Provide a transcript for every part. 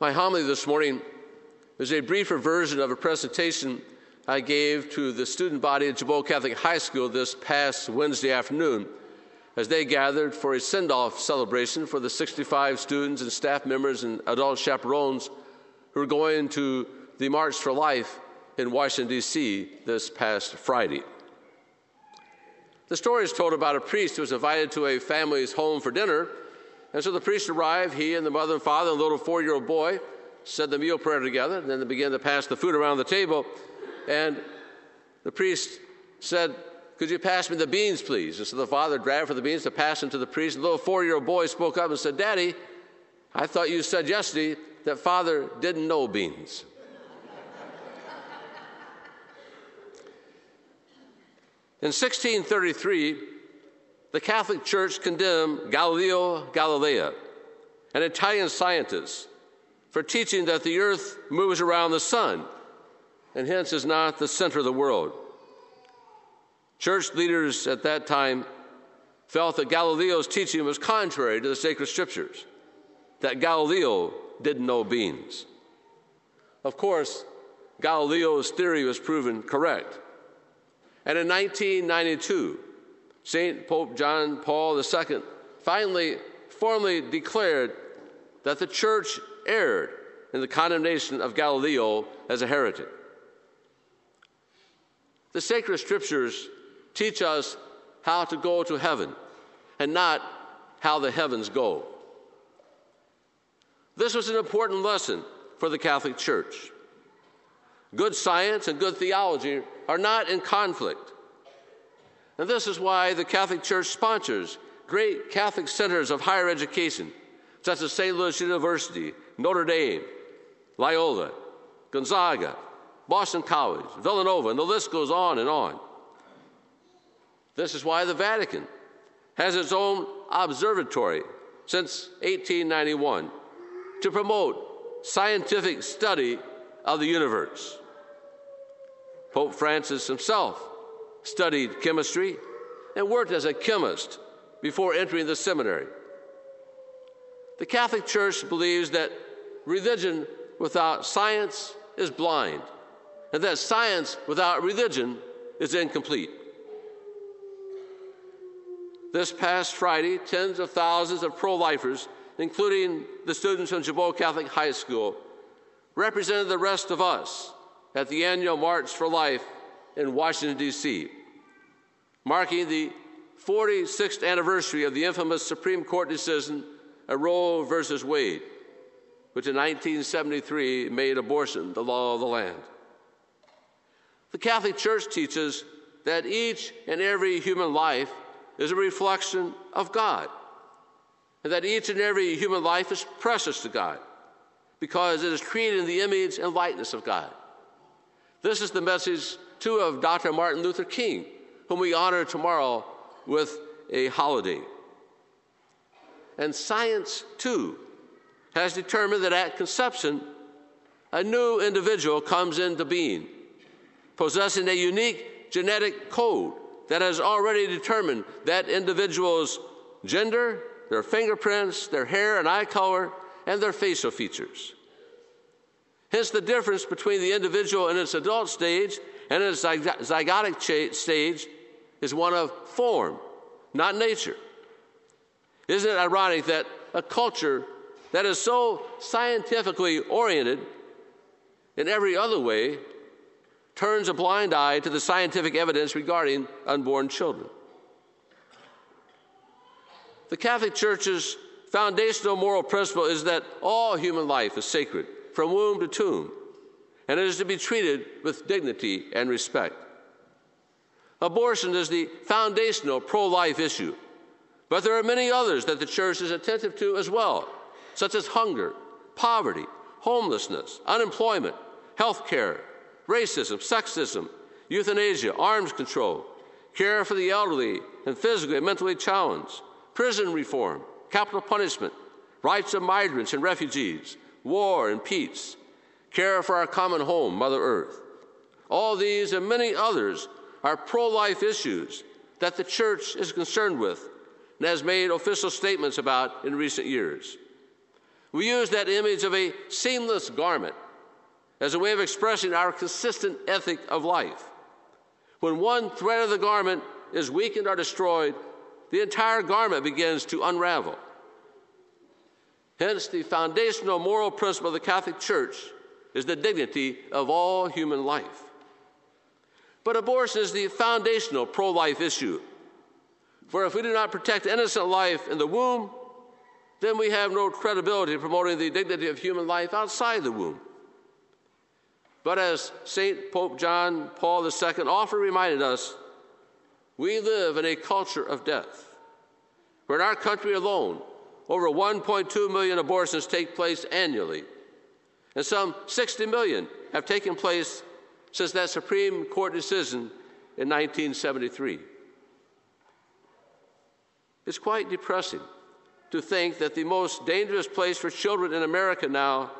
My homily this morning is a briefer version of a presentation I gave to the student body at Gibault Catholic High School this past Wednesday afternoon as they gathered for a send off celebration for the 65 students and staff members and adult chaperones who are going to the March for Life in Washington, D.C. this past Friday. The story is told about a priest who was invited to a family's home for dinner and so the priest arrived, he and the mother and father and the little four year old boy said the meal prayer together, and then they began to pass the food around the table. And the priest said, Could you pass me the beans, please? And so the father grabbed for the beans to pass them to the priest. And the little four year old boy spoke up and said, Daddy, I thought you said yesterday that father didn't know beans. In 1633, the Catholic Church condemned Galileo Galilei, an Italian scientist, for teaching that the earth moves around the sun and hence is not the center of the world. Church leaders at that time felt that Galileo's teaching was contrary to the sacred scriptures, that Galileo didn't know beans. Of course, Galileo's theory was proven correct. And in 1992, St. Pope John Paul II finally formally declared that the church erred in the condemnation of Galileo as a heretic. The sacred scriptures teach us how to go to heaven and not how the heavens go. This was an important lesson for the Catholic Church. Good science and good theology are not in conflict. And this is why the Catholic Church sponsors great Catholic centers of higher education, such as St. Louis University, Notre Dame, Loyola, Gonzaga, Boston College, Villanova, and the list goes on and on. This is why the Vatican has its own observatory since 1891 to promote scientific study of the universe. Pope Francis himself studied chemistry, and worked as a chemist before entering the seminary. The Catholic Church believes that religion without science is blind, and that science without religion is incomplete. This past Friday, tens of thousands of pro lifers, including the students from Gibault Catholic High School, represented the rest of us at the annual March for Life in Washington, D.C., marking the 46th anniversary of the infamous Supreme Court decision Roe versus Wade, which in 1973 made abortion the law of the land. The Catholic Church teaches that each and every human life is a reflection of God, and that each and every human life is precious to God because it is created in the image and likeness of God. This is the message too of Dr. Martin Luther King, whom we honor tomorrow with a holiday. And science, too, has determined that at conception, a new individual comes into being, possessing a unique genetic code that has already determined that individual's gender, their fingerprints, their hair and eye color, and their facial features. Hence, the difference between the individual in its adult stage and its zygotic stage is one of form, not nature. Isn't it ironic that a culture that is so scientifically oriented in every other way turns a blind eye to the scientific evidence regarding unborn children? The Catholic Church's foundational moral principle is that all human life is sacred, from womb to tomb, and it is to be treated with dignity and respect. Abortion is the foundational pro life issue, but there are many others that the church is attentive to as well, such as hunger, poverty, homelessness, unemployment, health care, racism, sexism, euthanasia, arms control, care for the elderly and physically and mentally challenged, prison reform, capital punishment, rights of migrants and refugees, war and peace, care for our common home, Mother Earth. All these and many others are pro life issues that the church is concerned with and has made official statements about in recent years. We use that image of a seamless garment as a way of expressing our consistent ethic of life. When one thread of the garment is weakened or destroyed, the entire garment begins to unravel. Hence, the foundational moral principle of the Catholic Church is the dignity of all human life. But abortion is the foundational pro life issue. For if we do not protect innocent life in the womb, then we have no credibility in promoting the dignity of human life outside the womb. But as St. Pope John Paul II often reminded us, we live in a culture of death. For in our country alone, over 1.2 million abortions take place annually, and some 60 million have taken place since that Supreme Court decision in 1973. It's quite depressing to think that the most dangerous place for children in America now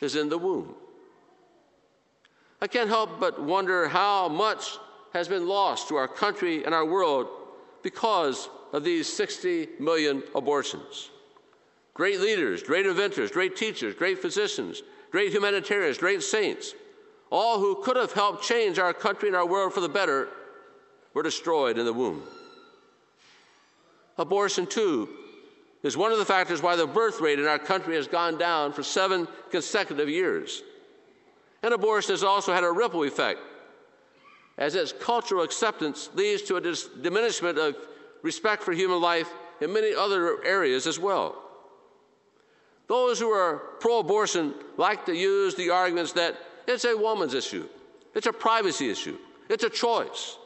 is in the womb. I can't help but wonder how much has been lost to our country and our world because of these 60 million abortions. Great leaders, great inventors, great teachers, great physicians, great humanitarians, great saints, all who could have helped change our country and our world for the better, were destroyed in the womb. Abortion, too, is one of the factors why the birth rate in our country has gone down for seven consecutive years. And abortion has also had a ripple effect, as its cultural acceptance leads to a dis- diminishment of respect for human life in many other areas as well. Those who are pro abortion like to use the arguments that it's a woman's issue, it's a privacy issue, it's a choice.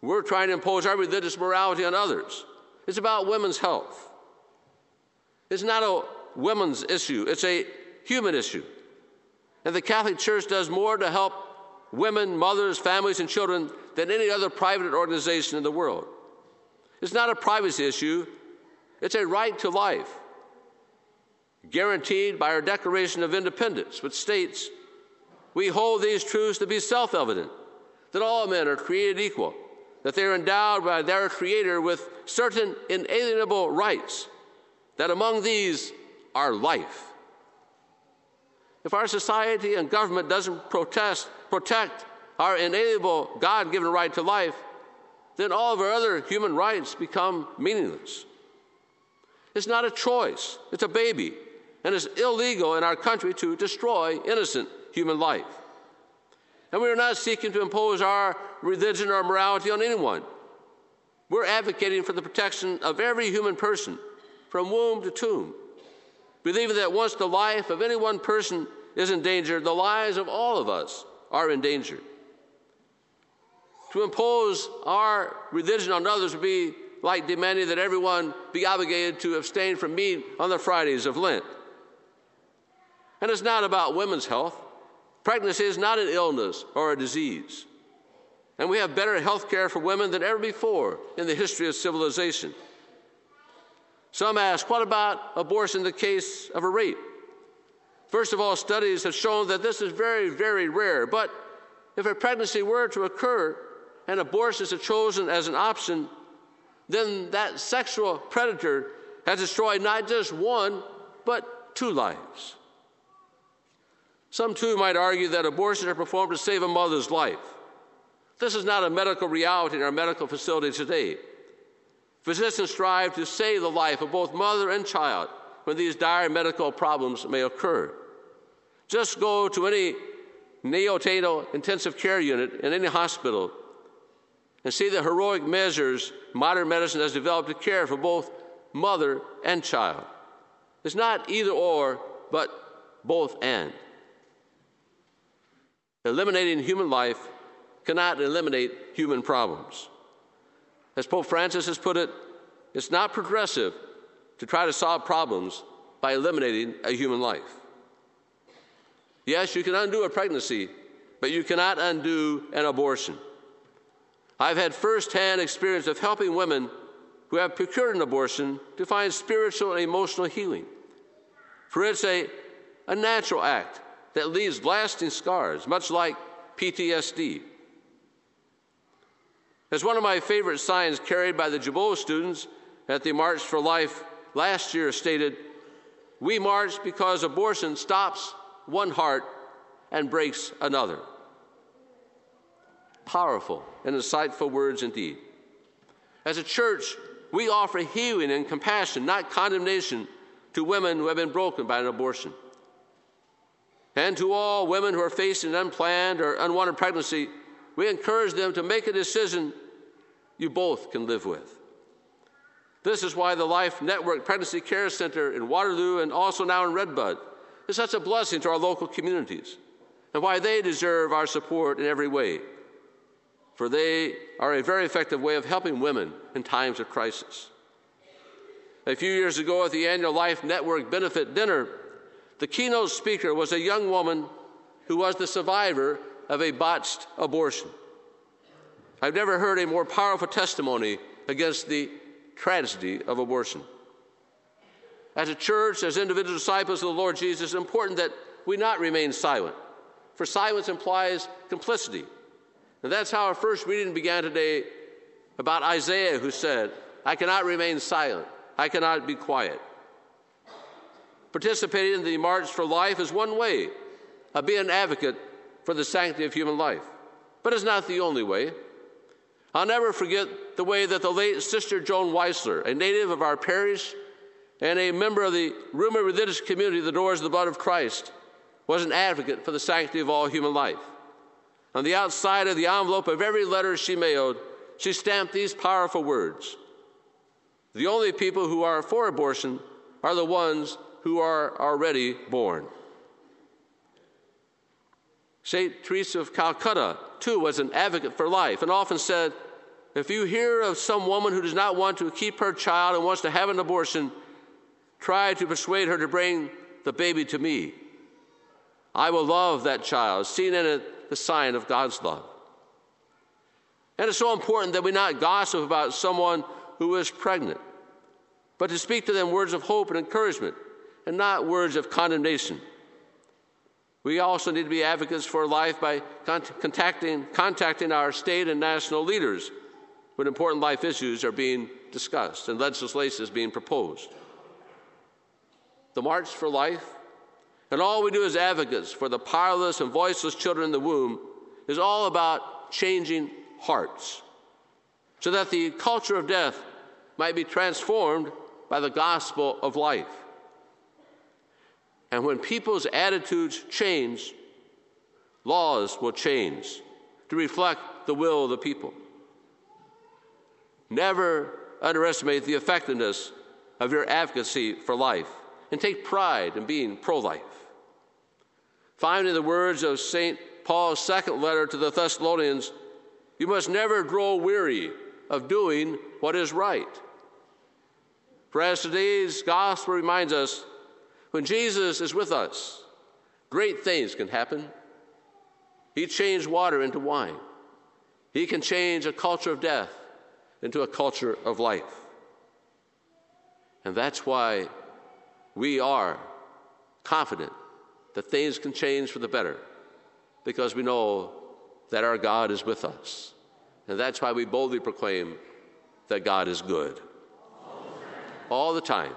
We're trying to impose our religious morality on others. It's about women's health. It's not a women's issue, it's a human issue. And the Catholic Church does more to help women, mothers, families, and children than any other private organization in the world. It's not a privacy issue, it's a right to life, guaranteed by our Declaration of Independence, which states we hold these truths to be self evident that all men are created equal, that they are endowed by their Creator with certain inalienable rights, that among these are life. If our society and government doesn't protest, protect our inalienable God given right to life, then all of our other human rights become meaningless. It's not a choice, it's a baby. And it's illegal in our country to destroy innocent human life. And we are not seeking to impose our religion or morality on anyone. We're advocating for the protection of every human person from womb to tomb, believing that once the life of any one person is in danger, the lives of all of us are in danger. To impose our religion on others would be like demanding that everyone be obligated to abstain from meat on the Fridays of Lent. And it's not about women's health. Pregnancy is not an illness or a disease. And we have better health care for women than ever before in the history of civilization. Some ask, what about abortion in the case of a rape? First of all, studies have shown that this is very, very rare. But if a pregnancy were to occur and abortion is chosen as an option, then that sexual predator has destroyed not just one, but two lives. Some too might argue that abortions are performed to save a mother's life. This is not a medical reality in our medical facilities today. Physicians strive to save the life of both mother and child when these dire medical problems may occur. Just go to any neonatal intensive care unit in any hospital and see the heroic measures modern medicine has developed to care for both mother and child. It's not either or, but both and. Eliminating human life cannot eliminate human problems. As Pope Francis has put it, it's not progressive to try to solve problems by eliminating a human life. Yes, you can undo a pregnancy, but you cannot undo an abortion. I've had firsthand experience of helping women who have procured an abortion to find spiritual and emotional healing. For it's a, a natural act that leaves lasting scars, much like PTSD. As one of my favorite signs carried by the Gibault students at the March for Life last year stated, We march because abortion stops one heart and breaks another. Powerful and insightful words indeed. As a church, we offer healing and compassion, not condemnation, to women who have been broken by an abortion. And to all women who are facing an unplanned or unwanted pregnancy, we encourage them to make a decision you both can live with. This is why the Life Network Pregnancy Care Center in Waterloo and also now in Red Bud is such a blessing to our local communities and why they deserve our support in every way. For they are a very effective way of helping women in times of crisis. A few years ago at the annual Life Network benefit dinner, the keynote speaker was a young woman who was the survivor of a botched abortion. I've never heard a more powerful testimony against the tragedy of abortion. As a church, as individual disciples of the Lord Jesus, it's important that we not remain silent, for silence implies complicity. And that's how our first reading began today about Isaiah, who said, I cannot remain silent, I cannot be quiet. Participating in the March for Life is one way of being an advocate for the sanctity of human life, but it's not the only way. I'll never forget the way that the late Sister Joan Weisler, a native of our parish and a member of the Ruma religious community, the Adorers of the Blood of Christ, was an advocate for the sanctity of all human life. On the outside of the envelope of every letter she mailed, she stamped these powerful words The only people who are for abortion are the ones who are already born. St. Teresa of Calcutta, too, was an advocate for life and often said, If you hear of some woman who does not want to keep her child and wants to have an abortion, try to persuade her to bring the baby to me. I will love that child, seeing in it the sign of God's love. And it's so important that we not gossip about someone who is pregnant, but to speak to them words of hope and encouragement and not words of condemnation. We also need to be advocates for life by contacting, contacting our state and national leaders when important life issues are being discussed and legislation is being proposed. The March for Life, and all we do as advocates for the powerless and voiceless children in the womb is all about changing hearts so that the culture of death might be transformed by the gospel of life. And when people's attitudes change, laws will change to reflect the will of the people. Never underestimate the effectiveness of your advocacy for life and take pride in being pro life. Finally, the words of St. Paul's second letter to the Thessalonians you must never grow weary of doing what is right. For as today's gospel reminds us, when Jesus is with us, great things can happen. He changed water into wine. He can change a culture of death into a culture of life. And that's why we are confident that things can change for the better because we know that our God is with us. And that's why we boldly proclaim that God is good all the time.